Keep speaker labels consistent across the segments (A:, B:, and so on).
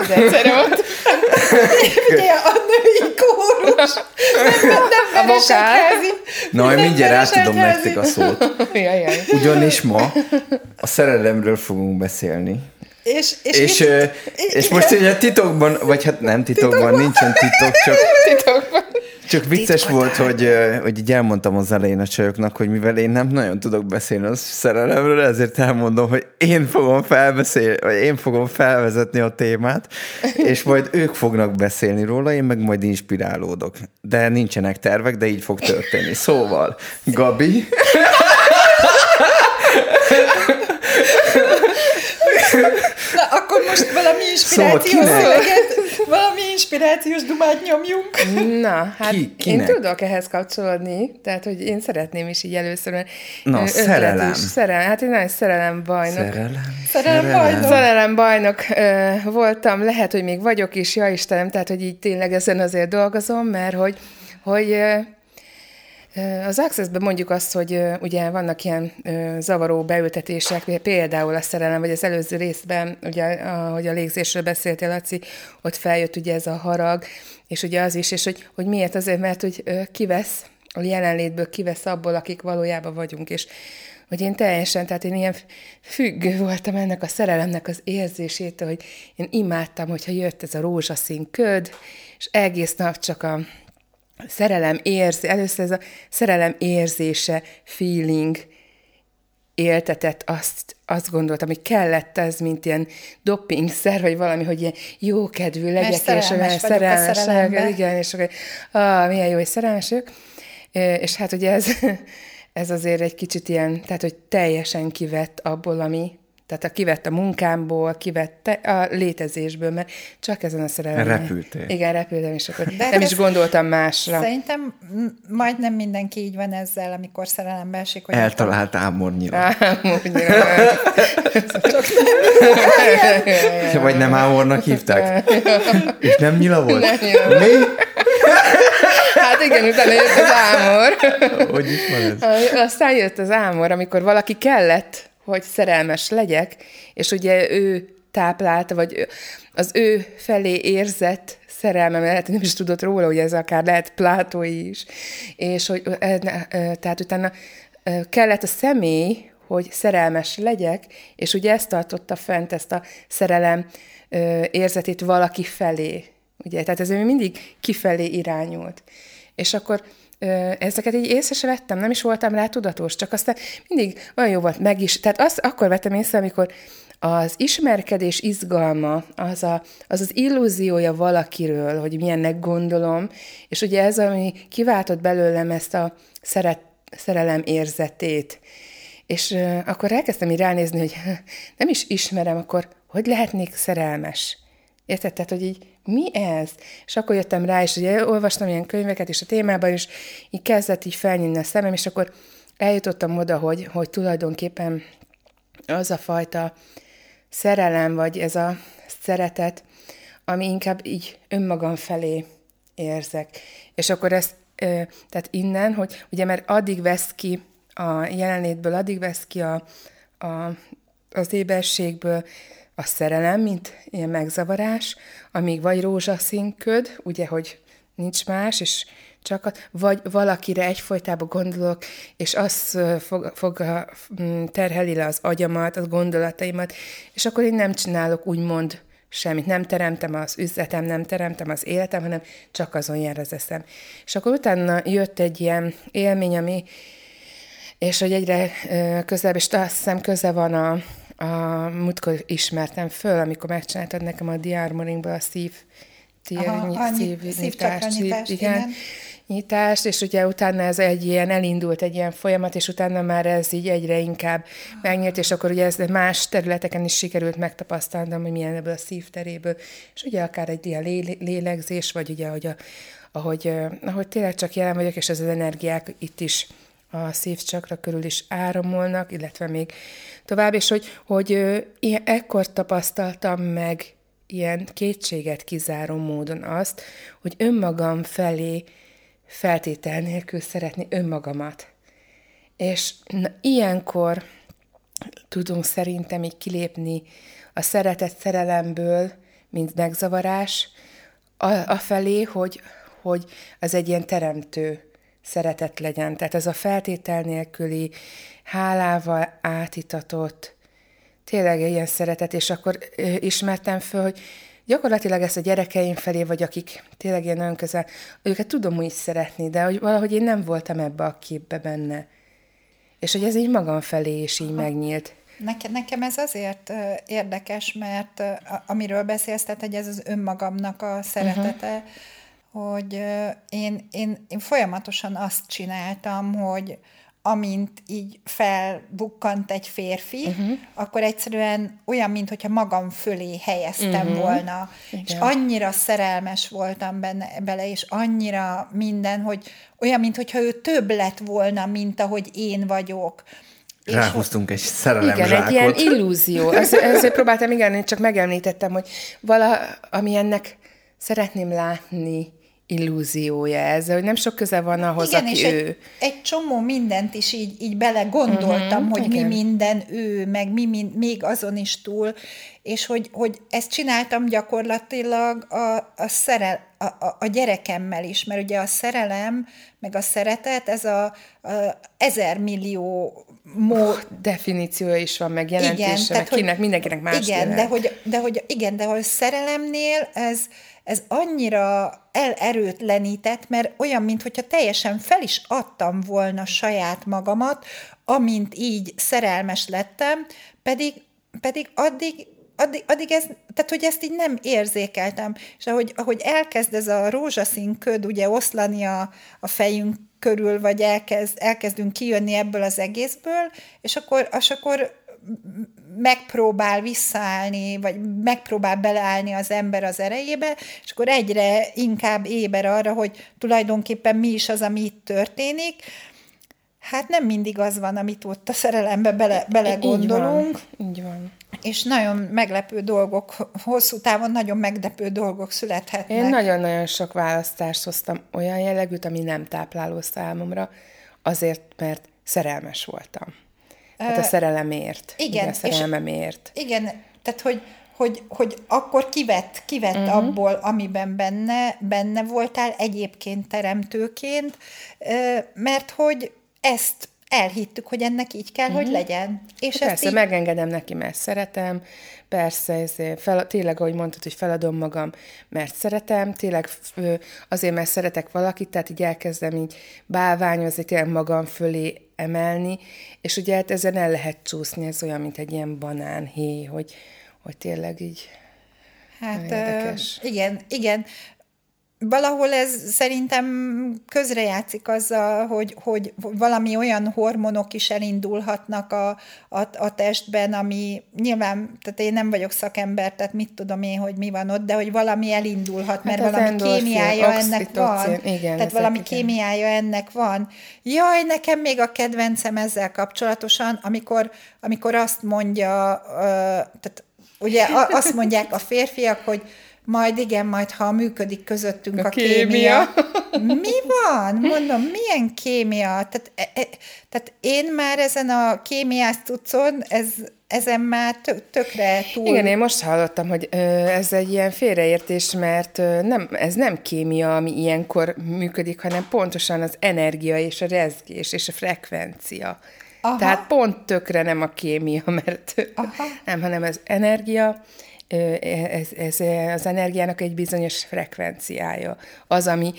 A: Az egyszerű volt.
B: Ugye a női kórus! Nem, nem, nem
A: A vokál.
C: Na, majd mindjárt átadom nektek a szót. Ugyanis ma a szerelemről fogunk beszélni.
B: És, és,
C: És, ö, és most ugye titokban, vagy hát nem titokban, nincsen titok, csak,
A: Titokban.
C: Csak vicces volt, hogy, hogy így elmondtam az elején a csajoknak, hogy mivel én nem nagyon tudok beszélni a szerelemről, ezért elmondom, hogy én fogom felbeszélni, vagy én fogom felvezetni a témát, és majd ők fognak beszélni róla, én meg majd inspirálódok. De nincsenek tervek, de így fog történni. Szóval, Gabi,
B: Na, akkor most valami inspirációs
C: Szóval
B: szöveget, valami inspirációs dumát nyomjunk.
A: Na, hát
C: Ki-
A: Ki, én
C: kinek?
A: tudok ehhez kapcsolódni, tehát, hogy én szeretném is így először.
C: Na, szerelem.
A: Is. Szerelem. Hát én nagyon szerelem bajnok.
C: szerelem,
B: Szerelem bajnok.
A: Szerelem bajnok ö, voltam, lehet, hogy még vagyok is, ja Istenem, tehát, hogy így tényleg ezen azért dolgozom, mert hogy, hogy az Access-ben mondjuk azt, hogy ugye vannak ilyen zavaró beültetések, például a szerelem, vagy az előző részben, ugye, ahogy a légzésről beszéltél, Laci, ott feljött ugye ez a harag, és ugye az is, és hogy, hogy miért? Azért, mert hogy kivesz, a jelenlétből kivesz abból, akik valójában vagyunk, és hogy én teljesen, tehát én ilyen függő voltam ennek a szerelemnek az érzésétől, hogy én imádtam, hogyha jött ez a rózsaszín köd, és egész nap csak a szerelem érzi, először ez a szerelem érzése, feeling éltetett, azt, azt gondoltam, hogy kellett ez, mint ilyen dopingszer, vagy valami, hogy ilyen jókedvű legyek, és
B: szerelmes
A: szerelmes
B: szerelembe.
A: legyek, igen, és akkor, ah, milyen jó, hogy szerelmes vagyok. És hát ugye ez, ez azért egy kicsit ilyen, tehát hogy teljesen kivett abból, ami, tehát a kivett a munkámból, kivett te- a létezésből, mert csak ezen a szerelem.
C: Repültél.
A: Igen, repültem, és akkor
B: De
A: nem is gondoltam másra.
B: Szerintem majdnem mindenki így van ezzel, amikor szerelembe esik, hogy
C: eltalált ámornyira.
A: Ámúgyra.
C: Vagy nem ámornak hívták? És nem nyila volt?
A: Nem nyila.
C: Mi?
A: Hát igen, utána jött az ámor.
C: Hogy is van ez?
A: Aztán jött az ámor, amikor valaki kellett, hogy szerelmes legyek, és ugye ő táplálta, vagy az ő felé érzett szerelmem, lehet, nem is tudott róla, hogy ez akár lehet plátói is, és hogy tehát utána kellett a személy, hogy szerelmes legyek, és ugye ezt tartotta fent, ezt a szerelem érzetét valaki felé. Ugye, tehát ez mindig kifelé irányult. És akkor ezeket így észre se vettem, nem is voltam rá tudatos, csak aztán mindig olyan jó volt meg is. Tehát azt akkor vettem észre, amikor az ismerkedés izgalma, az, a, az az illúziója valakiről, hogy milyennek gondolom, és ugye ez, ami kiváltott belőlem ezt a szeret, szerelem érzetét. És akkor elkezdtem így ránézni, hogy nem is ismerem, akkor hogy lehetnék szerelmes? Érted? Tehát, hogy így mi ez? És akkor jöttem rá, és ugye olvastam ilyen könyveket is a témában, és így kezdett így felnyílni a szemem, és akkor eljutottam oda, hogy, hogy tulajdonképpen az a fajta szerelem, vagy ez a szeretet, ami inkább így önmagam felé érzek. És akkor ezt, ö, tehát innen, hogy ugye mert addig vesz ki a jelenlétből, addig vesz ki a, a, az éberségből a szerelem, mint ilyen megzavarás, amíg vagy rózsaszín ugye, hogy nincs más, és csak a, vagy valakire egyfolytában gondolok, és az fog, fog mm, terheli le az agyamat, az gondolataimat, és akkor én nem csinálok úgymond semmit, nem teremtem az üzletem, nem teremtem az életem, hanem csak azon jár az eszem. És akkor utána jött egy ilyen élmény, ami, és hogy egyre közelebb, és azt hiszem köze van a, a múltkor ismertem föl, amikor megcsináltad nekem a diármoringból a szív,
B: Aha, annyi-
A: szív,
B: szívcsakra nyitás,
A: igen.
B: igen.
A: nyitást, és ugye utána ez egy ilyen elindult egy ilyen folyamat, és utána már ez így egyre inkább megnyílt, és akkor ugye ez más területeken is sikerült megtapasztalnom, hogy milyen ebből a szívteréből, és ugye akár egy ilyen lélegzés, vagy ugye, hogy a, ahogy, ahogy tényleg csak jelen vagyok, és ez az energiák itt is a szívcsakra körül is áramolnak, illetve még tovább, és hogy, hogy ilyen, ekkor tapasztaltam meg ilyen kétséget kizáró módon azt, hogy önmagam felé feltétel nélkül szeretni önmagamat. És na, ilyenkor tudunk szerintem így kilépni a szeretet szerelemből, mint megzavarás, felé, hogy, hogy az egy ilyen teremtő szeretet legyen. Tehát ez a feltétel nélküli, hálával átitatott, tényleg ilyen szeretet, és akkor ismertem föl, hogy gyakorlatilag ezt a gyerekeim felé, vagy akik tényleg ilyen nagyon közel, őket tudom úgy szeretni, de hogy valahogy én nem voltam ebbe a képbe benne. És hogy ez így magam felé is így megnyílt.
B: Nekem, nekem ez azért érdekes, mert amiről beszélsz, tehát hogy ez az önmagamnak a szeretete, uh-huh. Hogy én, én, én folyamatosan azt csináltam, hogy, amint így felbukkant egy férfi, uh-huh. akkor egyszerűen olyan, mintha magam fölé helyeztem uh-huh. volna. Igen. És annyira szerelmes voltam benne, bele, és annyira minden, hogy olyan, mintha ő több lett volna, mint ahogy én vagyok.
C: Ráhoztunk egy szerelem
A: Igen, egy ilyen illúzió. Ezt, ezért próbáltam, igen, én csak megemlítettem, hogy vala, ami ennek szeretném látni, illúziója ez, hogy nem sok köze van ahhoz, igen, aki
B: és
A: ő.
B: Egy, egy csomó mindent is így, így bele gondoltam, uh-huh, hogy igen. mi minden ő, meg mi mind, még azon is túl, és hogy, hogy ezt csináltam gyakorlatilag a, a, szerel, a, a, a gyerekemmel is, mert ugye a szerelem, meg a szeretet, ez a, a ezer millió
A: Mó... definíciója is van, meg jelentése, igen, meg tehát, kinek, hogy, mindenkinek más
B: igen, de hogy, de hogy, igen, de hogy szerelemnél ez, ez annyira elerőtlenített, mert olyan, mintha teljesen fel is adtam volna saját magamat, amint így szerelmes lettem, pedig, pedig addig addig, addig ez, tehát hogy ezt így nem érzékeltem, és ahogy, ahogy elkezd ez a rózsaszín köd ugye oszlani a, a fejünk körül, vagy elkezd, elkezdünk kijönni ebből az egészből, és akkor, és akkor megpróbál visszaállni, vagy megpróbál beleállni az ember az erejébe, és akkor egyre inkább éber arra, hogy tulajdonképpen mi is az, ami itt történik. Hát nem mindig az van, amit ott a szerelembe bele, bele gondolunk.
A: Így van. Így van.
B: És nagyon meglepő dolgok, hosszú távon nagyon meglepő dolgok születhetnek.
A: Én nagyon-nagyon sok választást hoztam olyan jellegűt, ami nem tápláló számomra, azért, mert szerelmes voltam. Hát a szerelemért. Igen. A szerelmemért.
B: Igen, tehát hogy, hogy, hogy akkor kivett, kivett uh-huh. abból, amiben benne, benne voltál egyébként teremtőként, mert hogy ezt elhittük, hogy ennek így kell, uh-huh. hogy legyen.
A: És hát persze, így... megengedem neki, mert szeretem, persze, ez fel, tényleg, ahogy mondtad, hogy feladom magam, mert szeretem, tényleg azért, mert szeretek valakit, tehát így elkezdem így bálványozni, tényleg magam fölé emelni, és ugye hát ezen el lehet csúszni, ez olyan, mint egy ilyen banánhéj, hogy, hogy tényleg így
B: Hát érdekes. igen, igen valahol ez szerintem közrejátszik azzal, hogy, hogy valami olyan hormonok is elindulhatnak a, a, a testben, ami nyilván, tehát én nem vagyok szakember, tehát mit tudom én, hogy mi van ott, de hogy valami elindulhat, mert hát valami endorfin, kémiája ennek van. Igen, tehát valami igen. kémiája ennek van. Jaj, nekem még a kedvencem ezzel kapcsolatosan, amikor, amikor azt mondja, tehát ugye azt mondják a férfiak, hogy majd igen, majd ha működik közöttünk a, a kémia. kémia. Mi van? Mondom, milyen kémia? Tehát, e, e, tehát én már ezen a kémiás cuccon, ez, ezen már tökre túl...
A: Igen, én most hallottam, hogy ez egy ilyen félreértés, mert nem, ez nem kémia, ami ilyenkor működik, hanem pontosan az energia és a rezgés és a frekvencia. Aha. Tehát pont tökre nem a kémia, mert Aha. nem, hanem az energia, ez, ez az energiának egy bizonyos frekvenciája. Az, ami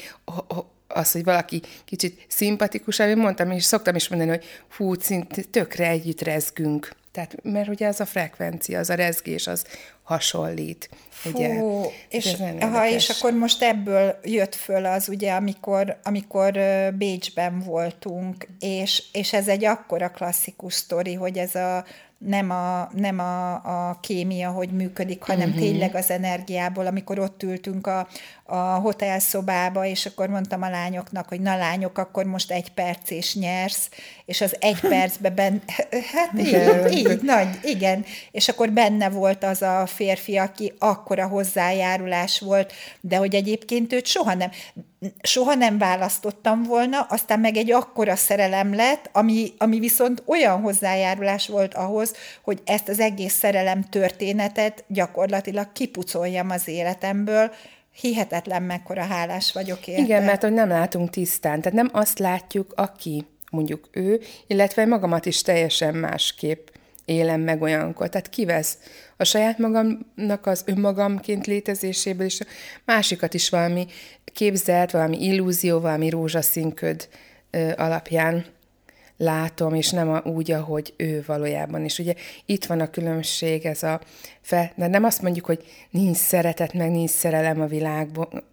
A: az, hogy valaki kicsit szimpatikus, amit mondtam, és szoktam is mondani, hogy hú, szint, tökre együtt rezgünk. Tehát, mert ugye ez a frekvencia, az a rezgés, az hasonlít.
B: Fú, ugye? és, ha, és akkor most ebből jött föl az, ugye, amikor, amikor Bécsben voltunk, és, és ez egy akkora klasszikus sztori, hogy ez a nem a, nem a, a kémia, hogy működik, hanem uh-huh. tényleg az energiából, amikor ott ültünk a, a hotelszobába, és akkor mondtam a lányoknak, hogy na lányok, akkor most egy perc és nyersz, és az egy percben ben, hát így, így, nagy, igen, és akkor benne volt az a férfi, aki akkora hozzájárulás volt, de hogy egyébként őt soha nem, soha nem választottam volna, aztán meg egy akkora szerelem lett, ami, ami viszont olyan hozzájárulás volt ahhoz, hogy ezt az egész szerelem történetet gyakorlatilag kipucoljam az életemből, hihetetlen mekkora hálás vagyok érte.
A: Igen, mert hogy nem látunk tisztán, tehát nem azt látjuk, aki mondjuk ő, illetve magamat is teljesen másképp élem meg olyankor. Tehát kivesz a saját magamnak az önmagamként létezéséből, és a másikat is valami képzelt, valami illúzió, valami rózsaszínköd alapján látom, és nem a, úgy, ahogy ő valójában. És ugye itt van a különbség, ez a fel, de nem azt mondjuk, hogy nincs szeretet, meg nincs szerelem a világban,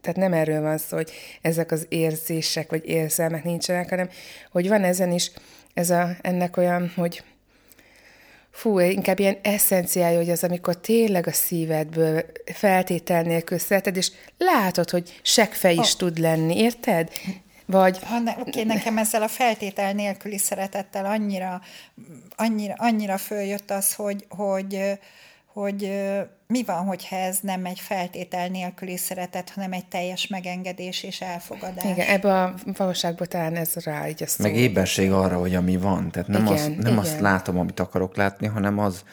A: tehát nem erről van szó, hogy ezek az érzések, vagy érzelmek nincsenek, hanem hogy van ezen is ez a, ennek olyan, hogy fú, inkább ilyen eszenciája, hogy az, amikor tényleg a szívedből feltétel nélkül szereted, és látod, hogy seggfej is oh. tud lenni, érted?
B: Vagy... Ha ne, oké, nekem ezzel a feltétel nélküli szeretettel annyira, annyira, annyira följött az, hogy, hogy, hogy mi van, hogyha ez nem egy feltétel nélküli szeretet, hanem egy teljes megengedés és elfogadás.
A: Igen, ebbe a valóságban talán ez rá így a
C: szó. Meg éberség arra, hogy ami van. Tehát nem, igen, azt, nem igen. azt látom, amit akarok látni, hanem az,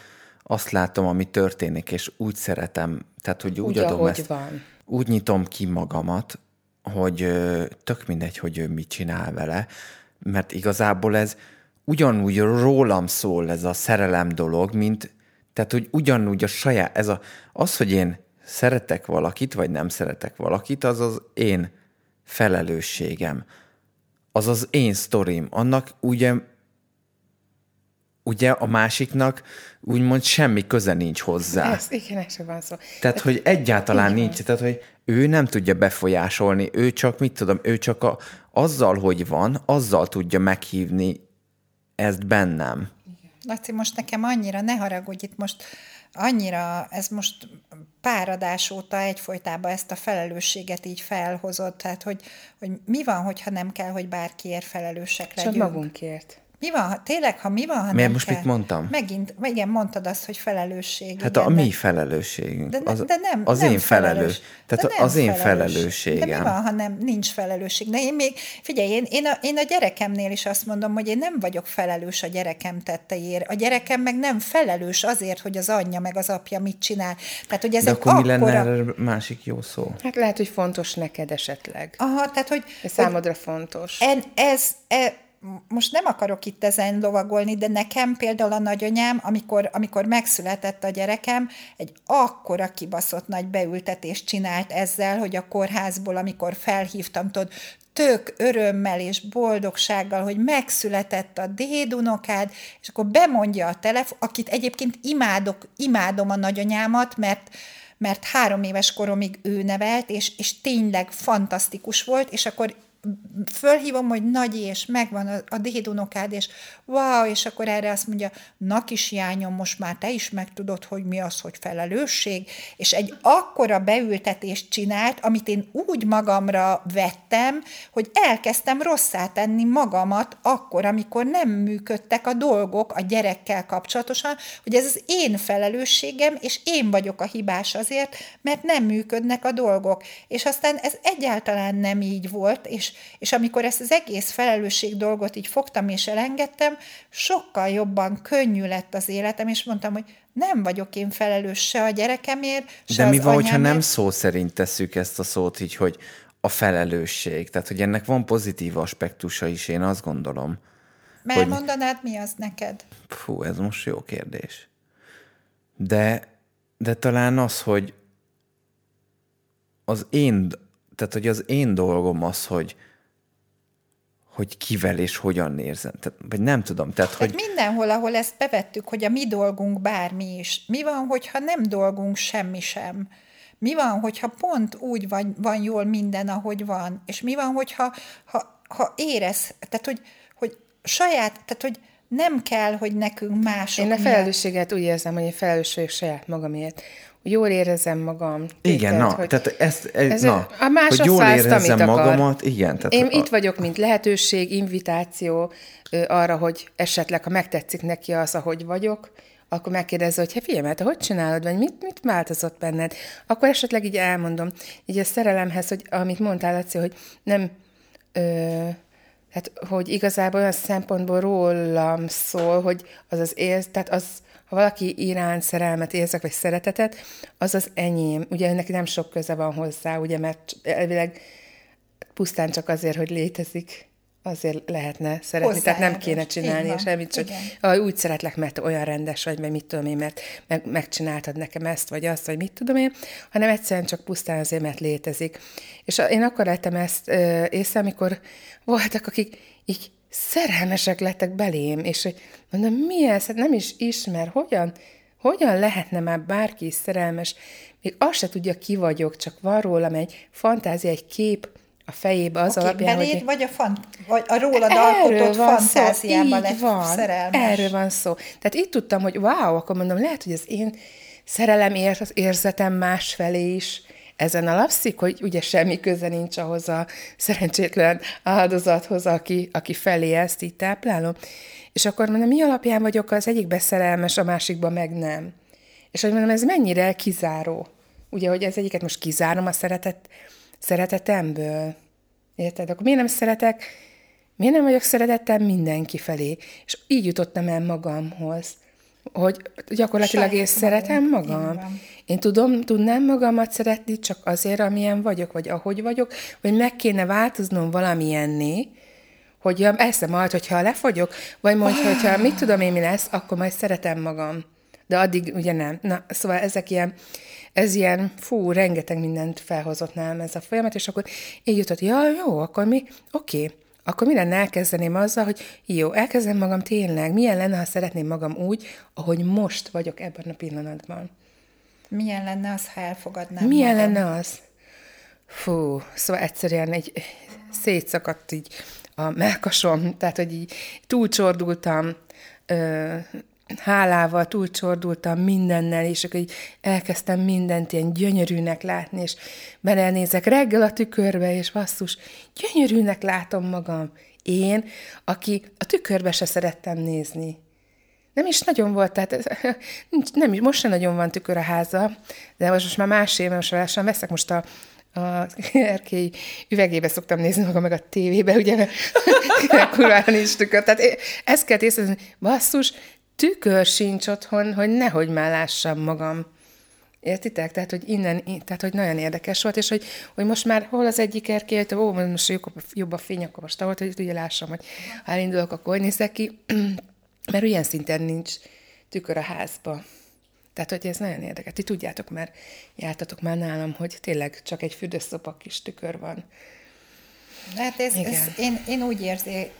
C: azt látom, ami történik, és úgy szeretem, tehát hogy úgy, úgy adom ezt, van. úgy nyitom ki magamat, hogy tök mindegy, hogy ő mit csinál vele, mert igazából ez ugyanúgy rólam szól ez a szerelem dolog, mint tehát, hogy ugyanúgy a saját, ez a, az, hogy én szeretek valakit, vagy nem szeretek valakit, az az én felelősségem. Az az én sztorim. Annak ugye, ugye a másiknak úgymond semmi köze nincs hozzá.
A: Ez, igen, ez van szó.
C: Tehát, hogy egyáltalán nincs, van. tehát, hogy ő nem tudja befolyásolni, ő csak, mit tudom, ő csak a, azzal, hogy van, azzal tudja meghívni ezt bennem.
B: Laci, most nekem annyira, ne haragudj, itt most annyira, ez most pár adás óta egyfolytában ezt a felelősséget így felhozott, tehát hogy, hogy mi van, hogyha nem kell, hogy bárkiért felelősek legyünk.
A: Csak magunkért.
B: Mi van, ha, tényleg, ha mi van, ha
C: Miért nem most kell? mit mondtam?
B: Megint, igen, mondtad azt, hogy felelősség.
C: Hát igen, a
B: de...
C: mi felelősségünk.
B: De, az, de nem,
C: az
B: nem
C: én felelős. Tehát de nem az én felelős. felelősségem.
B: De mi van, ha nem, nincs felelősség? De én még, figyelj, én, én, a, én a gyerekemnél is azt mondom, hogy én nem vagyok felelős a gyerekem tetteiért. A gyerekem meg nem felelős azért, hogy az anyja meg az apja mit csinál. Tehát, hogy ez
C: de akkor akkora... mi lenne erre másik jó szó?
A: Hát lehet, hogy fontos neked esetleg.
B: Aha, tehát, hogy...
A: Ez számodra fontos.
B: En, ez, ez, most nem akarok itt ezen lovagolni, de nekem például a nagyanyám, amikor, amikor megszületett a gyerekem, egy akkora kibaszott nagy beültetést csinált ezzel, hogy a kórházból, amikor felhívtam, tudod, tök örömmel és boldogsággal, hogy megszületett a dédunokád, és akkor bemondja a telefon, akit egyébként imádok, imádom a nagyanyámat, mert, mert három éves koromig ő nevelt, és, és tényleg fantasztikus volt, és akkor fölhívom, hogy nagy és megvan a, a dédunokád, és wow, és akkor erre azt mondja, na kis jányom, most már te is megtudod, hogy mi az, hogy felelősség, és egy akkora beültetést csinált, amit én úgy magamra vettem, hogy elkezdtem rosszá tenni magamat akkor, amikor nem működtek a dolgok a gyerekkel kapcsolatosan, hogy ez az én felelősségem, és én vagyok a hibás azért, mert nem működnek a dolgok. És aztán ez egyáltalán nem így volt, és és, amikor ezt az egész felelősség dolgot így fogtam és elengedtem, sokkal jobban könnyű lett az életem, és mondtam, hogy nem vagyok én felelős se a gyerekemért, se
C: De mi van, hogyha nem szó szerint tesszük ezt a szót így, hogy a felelősség? Tehát, hogy ennek van pozitív aspektusa is, én azt gondolom.
B: Mert hogy... mondanád, mi az neked?
C: Fú, ez most jó kérdés. De, de talán az, hogy az én tehát, hogy az én dolgom az, hogy, hogy kivel és hogyan érzem. Tehát, vagy nem tudom. Tehát,
B: hogy...
C: hogy...
B: mindenhol, ahol ezt bevettük, hogy a mi dolgunk bármi is. Mi van, hogyha nem dolgunk semmi sem? Mi van, hogyha pont úgy van, van jól minden, ahogy van? És mi van, hogyha ha, ha érez, tehát hogy, hogy saját, tehát hogy nem kell, hogy nekünk mások
A: Én a felelősséget úgy érzem, hogy én felelős vagyok saját magamért. Jól érezem magam.
C: Igen, na, hogy tehát ezt, ez, ez na, a más hogy jól érezzem magamat, akar. igen. Tehát
A: én a... itt vagyok, mint lehetőség, invitáció ö, arra, hogy esetleg, ha megtetszik neki az, ahogy vagyok, akkor megkérdezze, hogy hát figyelj, te hogy csinálod, vagy mit, mit változott benned? Akkor esetleg így elmondom. Így a szerelemhez, hogy amit mondtál, Laci, hogy nem... Ö, Hát, hogy igazából olyan szempontból rólam szól, hogy az az érz, tehát az, ha valaki iránt szerelmet érzek, vagy szeretetet, az az enyém. Ugye neki nem sok köze van hozzá, ugye, mert elvileg pusztán csak azért, hogy létezik, azért lehetne szeretni. Tehát nem kéne csinálni semmit, csak hogy úgy szeretlek, mert olyan rendes vagy, vagy mit tudom én, mert meg, megcsináltad nekem ezt, vagy azt, vagy mit tudom én, hanem egyszerűen csak pusztán azért, mert létezik. És én akkor lettem ezt észre, amikor voltak, akik így szerelmesek lettek belém, és hogy mondom, mi ez? Hát nem is ismer, hogyan, hogyan lehetne már bárki is szerelmes? Még azt se tudja, ki vagyok, csak van rólam egy fantázia, egy kép a fejébe az okay, alapján,
B: beléd, hogy... vagy a, fant, vagy a rólad alkotott fantáziában lett van, szerelmes.
A: Erről van szó. Tehát itt tudtam, hogy wow, akkor mondom, lehet, hogy az én szerelem ér, érzetem másfelé is ezen alapszik, hogy ugye semmi köze nincs ahhoz a szerencsétlen áldozathoz, aki, aki felé ezt így táplálom. És akkor mondom, mi alapján vagyok az egyikbe szerelmes, a másikban meg nem. És hogy mondom, ez mennyire kizáró. Ugye, hogy ez egyiket most kizárom a szeretet, szeretetemből. Érted? Akkor miért nem szeretek, miért nem vagyok szeretettel mindenki felé? És így jutottam el magamhoz hogy gyakorlatilag én szeretem magam. Én tudom, tudnám magamat szeretni csak azért, amilyen vagyok, vagy ahogy vagyok, vagy meg kéne változnom valamilyenné, hogy eszem majd, hogyha lefogyok, vagy majd, ah. hogyha mit tudom én mi lesz, akkor majd szeretem magam. De addig ugye nem. Na, szóval ezek ilyen, ez ilyen, fú, rengeteg mindent felhozott nálam ez a folyamat, és akkor így jutott, ja, jó, akkor mi, oké, okay akkor mi lenne elkezdeném azzal, hogy jó, elkezdem magam tényleg, milyen lenne, ha szeretném magam úgy, ahogy most vagyok ebben a pillanatban.
B: Milyen lenne az, ha elfogadnám
A: Milyen magam? lenne az? Fú, szóval egyszerűen egy szétszakadt így a melkasom, tehát, hogy így túlcsordultam, ö, hálával túlcsordultam mindennel, és akkor így elkezdtem mindent ilyen gyönyörűnek látni, és belenézek reggel a tükörbe, és basszus, gyönyörűnek látom magam. Én, aki a tükörbe se szerettem nézni. Nem is nagyon volt, tehát nem, most sem nagyon van tükör a háza, de most, most már más éve, most lassan veszek most a, a erkély üvegébe szoktam nézni magam meg a tévébe, ugye, mert kurvára tükör. Tehát ezt kell észrevenni, basszus, tükör sincs otthon, hogy nehogy már lássam magam. Értitek? Tehát, hogy innen, tehát, hogy nagyon érdekes volt, és hogy, hogy most már hol az egyik erkély, hogy ó, most jobb, jobb a fény, akkor most ahol, hogy ugye lássam, hogy ha elindulok, akkor hogy nézek ki, mert ilyen szinten nincs tükör a házba. Tehát, hogy ez nagyon érdekes. Ti tudjátok, mert jártatok már nálam, hogy tényleg csak egy fürdőszopa kis tükör van.
B: Hát ez, ez én, én úgy érzi,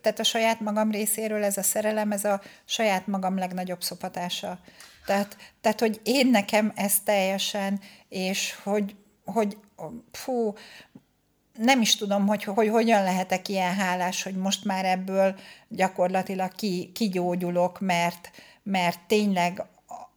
B: tehát a saját magam részéről ez a szerelem, ez a saját magam legnagyobb szopatása. Tehát, tehát hogy én nekem ez teljesen, és hogy, hogy fú, nem is tudom, hogy, hogy hogyan lehetek ilyen hálás, hogy most már ebből gyakorlatilag ki, kigyógyulok, mert, mert tényleg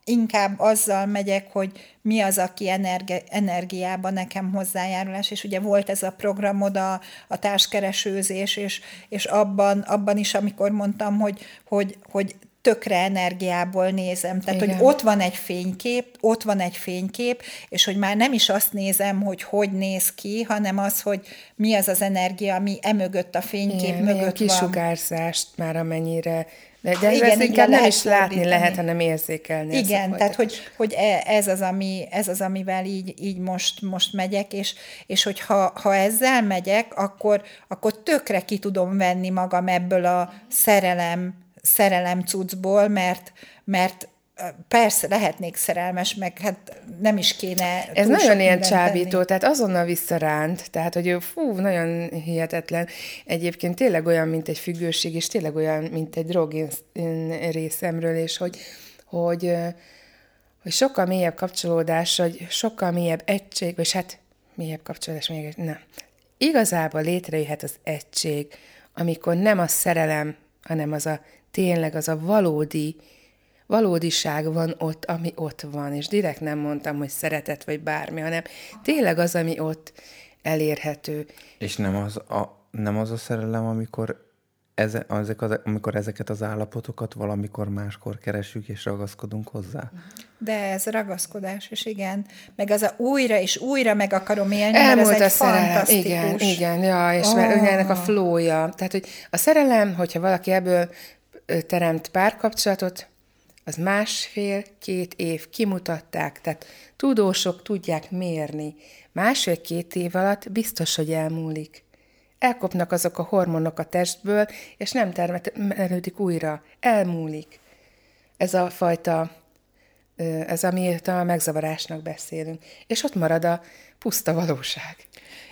B: inkább azzal megyek, hogy mi az, aki energi- energiában nekem hozzájárulás, és ugye volt ez a programod, a, a társkeresőzés, és, és abban, abban is, amikor mondtam, hogy, hogy, hogy tökre energiából nézem. Tehát, Igen. hogy ott van egy fénykép, ott van egy fénykép, és hogy már nem is azt nézem, hogy hogy néz ki, hanem az, hogy mi az az energia, ami emögött a fénykép Igen, mögött van.
A: kisugárzást már amennyire de, de igen, ezt inkább nem is látni fordítani. lehet, hanem érzékelni.
B: Igen, tehát hogy, hogy e, ez, az, ami, ez az, amivel így, így most, most megyek, és, és hogy ha, ha ezzel megyek, akkor, akkor tökre ki tudom venni magam ebből a szerelem, szerelem cuccból, mert, mert persze lehetnék szerelmes, meg hát nem is kéne.
A: Ez nagyon ilyen csábító, tenni. tehát azonnal visszaránt, tehát hogy fú, nagyon hihetetlen. Egyébként tényleg olyan, mint egy függőség, és tényleg olyan, mint egy drog én részemről, és hogy, hogy, hogy sokkal mélyebb kapcsolódás, hogy sokkal mélyebb egység, vagy hát mélyebb kapcsolódás, még nem. Igazából létrejöhet az egység, amikor nem a szerelem, hanem az a tényleg az a valódi, valódiság van ott, ami ott van, és direkt nem mondtam, hogy szeretet vagy bármi, hanem tényleg az, ami ott elérhető.
C: És nem az a, nem az a szerelem, amikor eze, ezek az, amikor ezeket az állapotokat valamikor máskor keresünk és ragaszkodunk hozzá.
B: De ez ragaszkodás, és igen. Meg az a újra és újra meg akarom élni, Elmúlt mert ez egy a szerelem. fantasztikus.
A: Igen, igen, ja, és oh. ennek a flója. Tehát, hogy a szerelem, hogyha valaki ebből teremt párkapcsolatot, az másfél-két év kimutatták, tehát tudósok tudják mérni. Másfél-két év alatt biztos, hogy elmúlik. Elkopnak azok a hormonok a testből, és nem termelődik újra. Elmúlik. Ez a fajta, ez amit a megzavarásnak beszélünk. És ott marad a puszta valóság.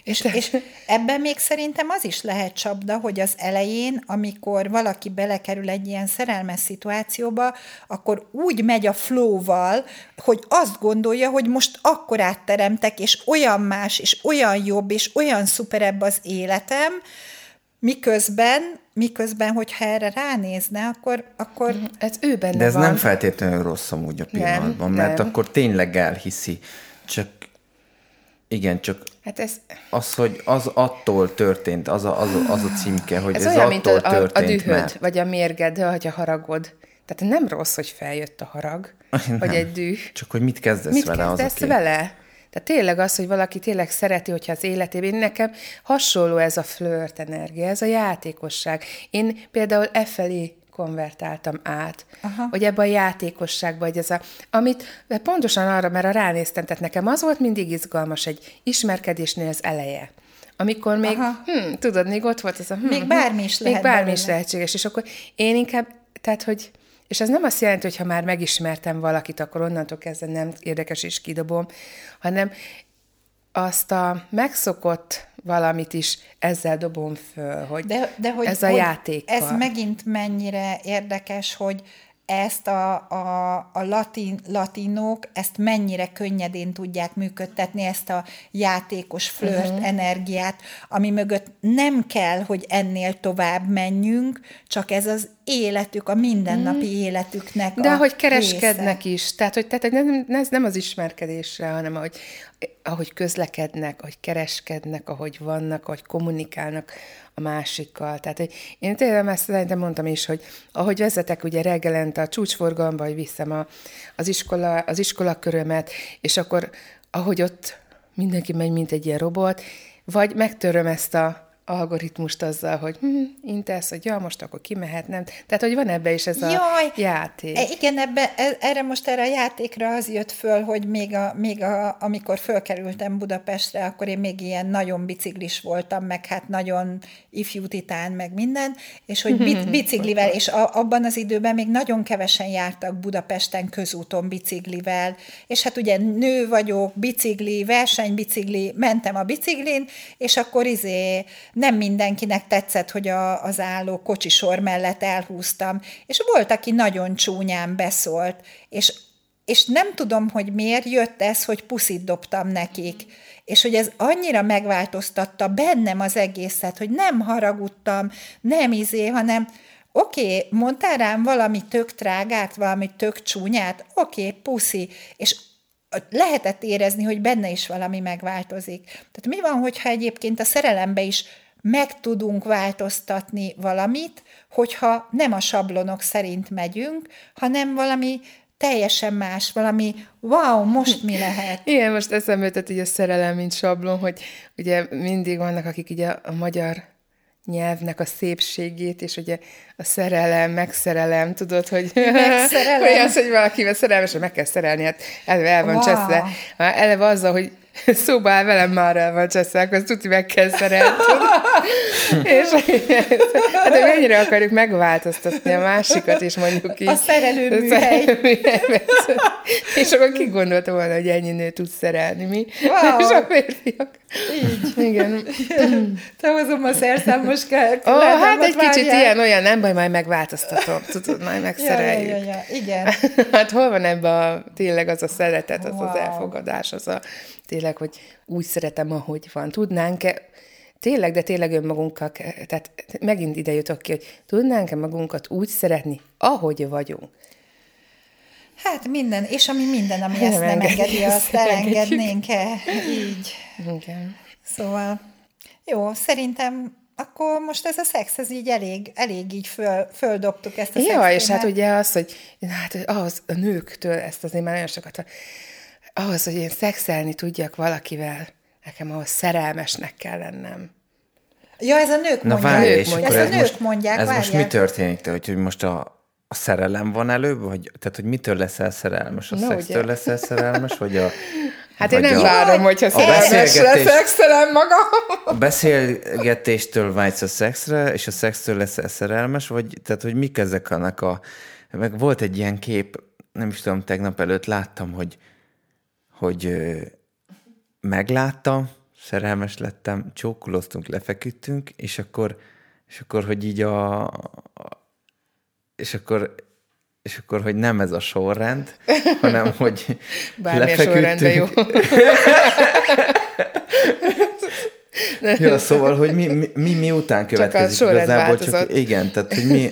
B: És, és ebben még szerintem az is lehet csapda, hogy az elején, amikor valaki belekerül egy ilyen szerelmes szituációba, akkor úgy megy a flowval, hogy azt gondolja, hogy most akkor átteremtek, és olyan más, és olyan jobb, és olyan szuperebb az életem, miközben, miközben, hogyha erre ránézne, akkor... akkor... Mhm.
A: Ez ő benne
C: De ez
A: van.
C: nem feltétlenül rossz amúgy a pillanatban, nem, mert nem. akkor tényleg elhiszi. Csak igen, csak hát ez... az, hogy az attól történt, az a, az, a, az a címke, hogy ez, ez olyan, attól mint a, történt, a, a dühöd, mert...
A: vagy a mérged, vagy a haragod. Tehát nem rossz, hogy feljött a harag, nem, vagy egy düh.
C: Csak hogy mit kezdesz
A: mit
C: vele
A: kezdesz az, vele? Tehát tényleg az, hogy valaki tényleg szereti, hogyha az életében, nekem hasonló ez a flirt energia, ez a játékosság. Én például e felé konvertáltam át, Aha. hogy ebbe a játékosságba, hogy ez a, amit pontosan arra, mert a ránéztem, tehát nekem az volt mindig izgalmas egy ismerkedésnél az eleje. Amikor még, hm, tudod, még ott volt ez a... Hm,
B: még bármi is
A: lehet Még bármi is lehetséges, és akkor én inkább, tehát, hogy és ez nem azt jelenti, hogy ha már megismertem valakit, akkor onnantól kezdve nem érdekes és kidobom, hanem azt a megszokott valamit is ezzel dobom föl, hogy, de, de hogy ez a hogy játék.
B: Ez megint mennyire érdekes, hogy ezt a, a, a latin, latinok, ezt mennyire könnyedén tudják működtetni, ezt a játékos flört uh-huh. energiát, ami mögött nem kell, hogy ennél tovább menjünk, csak ez az életük, a mindennapi uh-huh. életüknek
A: De a ahogy kereskednek része. is, tehát hogy tehát nem, ez nem az ismerkedésre, hanem ahogy, ahogy közlekednek, ahogy kereskednek, ahogy vannak, ahogy kommunikálnak a másikkal. Tehát hogy én tényleg ezt szerintem mondtam is, hogy ahogy vezetek ugye reggelente a csúcsforgalomba, hogy viszem a, az, iskola, az iskolakörömet, és akkor ahogy ott mindenki megy, mint egy ilyen robot, vagy megtöröm ezt a algoritmust azzal, hogy hm, intesz, hogy ja, most akkor kimehet, nem. Tehát, hogy van ebbe is ez a Jaj, játék.
B: E, igen, ebbe, e, erre most erre a játékra az jött föl, hogy még, a, még a, amikor fölkerültem Budapestre, akkor én még ilyen nagyon biciklis voltam, meg hát nagyon ifjú titán, meg minden, és hogy biciklivel, és a, abban az időben még nagyon kevesen jártak Budapesten közúton biciklivel, és hát ugye nő vagyok, bicikli, versenybicikli, mentem a biciklin, és akkor izé nem mindenkinek tetszett, hogy a, az álló kocsisor mellett elhúztam, és volt, aki nagyon csúnyán beszólt, és, és nem tudom, hogy miért jött ez, hogy puszit dobtam nekik, és hogy ez annyira megváltoztatta bennem az egészet, hogy nem haragudtam, nem izé, hanem oké, okay, mondtál rám valami tök trágát, valami tök csúnyát, oké, okay, puszi, és lehetett érezni, hogy benne is valami megváltozik. Tehát mi van, hogyha egyébként a szerelembe is meg tudunk változtatni valamit, hogyha nem a sablonok szerint megyünk, hanem valami teljesen más, valami wow, most mi lehet?
A: Igen, most eszembe jutott így a szerelem, mint sablon, hogy ugye mindig vannak, akik ugye a magyar nyelvnek a szépségét, és ugye a szerelem, megszerelem, tudod, hogy, megszerelem. hogy az, hogy valakivel szerelmes, hogy meg kell szerelni, hát eleve el van wow. cseszve. Eleve azzal, hogy szóba áll velem már el van cseszve, akkor azt meg kell szerelni. és hát, hogy mennyire akarjuk megváltoztatni a másikat, és mondjuk így.
B: A szerelőműhely.
A: és akkor ki gondolta volna, hogy ennyi nő tud szerelni, mi? Wow. És a férfiak.
B: Így. Igen. Te hozom a szerszámos.
A: Ó, oh, hát egy várjál. kicsit ilyen, olyan, nem baj, majd megváltoztatom, tudod, majd megszereljük. Ja, ja, ja,
B: ja. Igen.
A: hát hol van ebben a, tényleg az a szeretet, az wow. az elfogadás, az a tényleg, hogy úgy szeretem, ahogy van. Tudnánk-e tényleg, de tényleg önmagunkkal, tehát megint ide jutok ki, hogy tudnánk-e magunkat úgy szeretni, ahogy vagyunk.
B: Hát minden, és ami minden, ami nem ezt nem engedi, azt elengednénk-e így.
A: Igen.
B: Szóval, jó, szerintem akkor most ez a szex, ez így elég, elég így föl, földobtuk ezt a
A: Ja, és hát ugye az, hogy hát az a nőktől ezt azért már nagyon sokat, ahhoz, hogy én szexelni tudjak valakivel, Nekem ahhoz szerelmesnek kell lennem.
B: Ja, ez a nők Na, mondják. Várj, és
C: akkor ez, a nők most, mondják, ez most mi történik? Te, hogy, hogy most a, a szerelem van előbb? Vagy, tehát, hogy mitől leszel szerelmes? A Na, szextől ugye? leszel szerelmes? Vagy a,
A: Hát én nem a, várom, hogyha szerelmes leszexelem magam.
C: A beszélgetéstől vágysz a szexre, és a szextől leszel szerelmes, vagy tehát, hogy mik ezek annak a... Meg volt egy ilyen kép, nem is tudom, tegnap előtt láttam, hogy, hogy megláttam, szerelmes lettem, csókoloztunk, lefeküdtünk, és akkor, és akkor hogy így a, a és akkor és akkor, hogy nem ez a sorrend, hanem, hogy
A: Bármilyen lefeküdtünk. jó.
C: ja, szóval, hogy mi, mi, mi, mi után következik
A: csak igazából, csak
C: igen, tehát, hogy mi,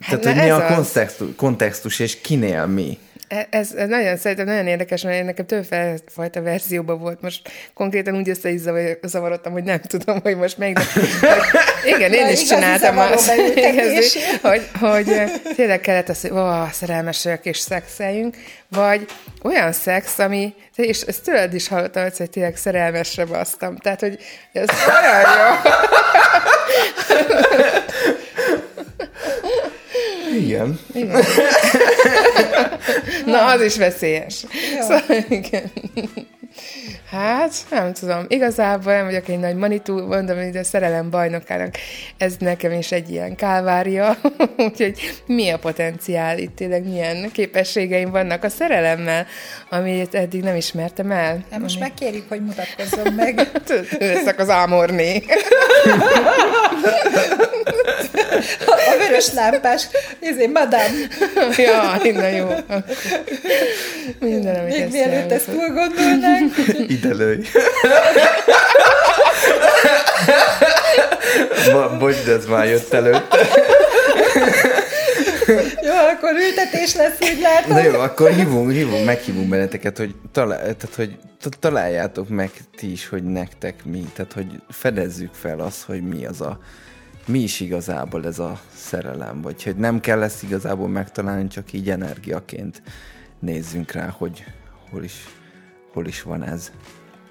C: hát tehát, hogy mi a kontextus, kontextus, és kinél mi.
A: E, ez, ez nagyon, szerintem nagyon érdekes, mert nekem többfajta verzióban volt. Most konkrétan úgy össze is zavarodtam, hogy nem tudom, hogy most még. igen, én is csináltam azt, hogy, hogy tényleg kellett az, hogy ó, szerelmesek és szexeljünk, vagy olyan szex, ami, és ezt tőled is hallottam, hogy tényleg szerelmesre basztam. Tehát, hogy ez olyan jó.
C: Igen.
A: igen. Na, az is veszélyes. Jó. Szóval, igen. Hát, nem tudom. Igazából nem vagyok egy nagy manitú, mondom, hogy a szerelem bajnokának ez nekem is egy ilyen kálvária. Úgyhogy mi a potenciál itt, tényleg milyen képességeim vannak a szerelemmel, amit eddig nem ismertem el.
B: Hát most ami... megkérjük, hogy mutatkozzon meg.
A: Leszek az ámorné.
B: a vörös lámpás, izé, madám.
A: ja, minden jó. Minden, amit
B: Még mielőtt ezt túl gondolnánk.
C: Ide lőj. Ma, bocs, de ez már jött előtte.
B: jó, akkor ültetés lesz, úgy látom.
C: Na jó, akkor hívunk, hívunk, meghívunk benneteket, hogy, talál, tehát, hogy találjátok meg ti is, hogy nektek mi. Tehát, hogy fedezzük fel azt, hogy mi az a mi is igazából ez a szerelem, vagy hogy nem kell ezt igazából megtalálni, csak így energiaként nézzünk rá, hogy hol is, hol is van ez.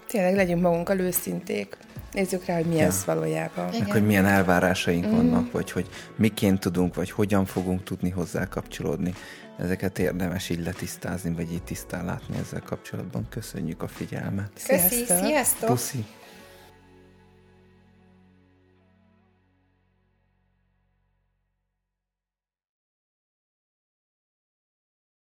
A: Tényleg legyünk magunkkal őszinték. Nézzük rá, hogy mi ja. ez valójában.
C: Igen. Meg hogy milyen elvárásaink mm. vannak, vagy hogy miként tudunk, vagy hogyan fogunk tudni hozzá kapcsolódni. Ezeket érdemes így letisztázni, vagy így tisztán látni ezzel kapcsolatban. Köszönjük a figyelmet.
B: Köszi, sziasztok!
C: Puszi!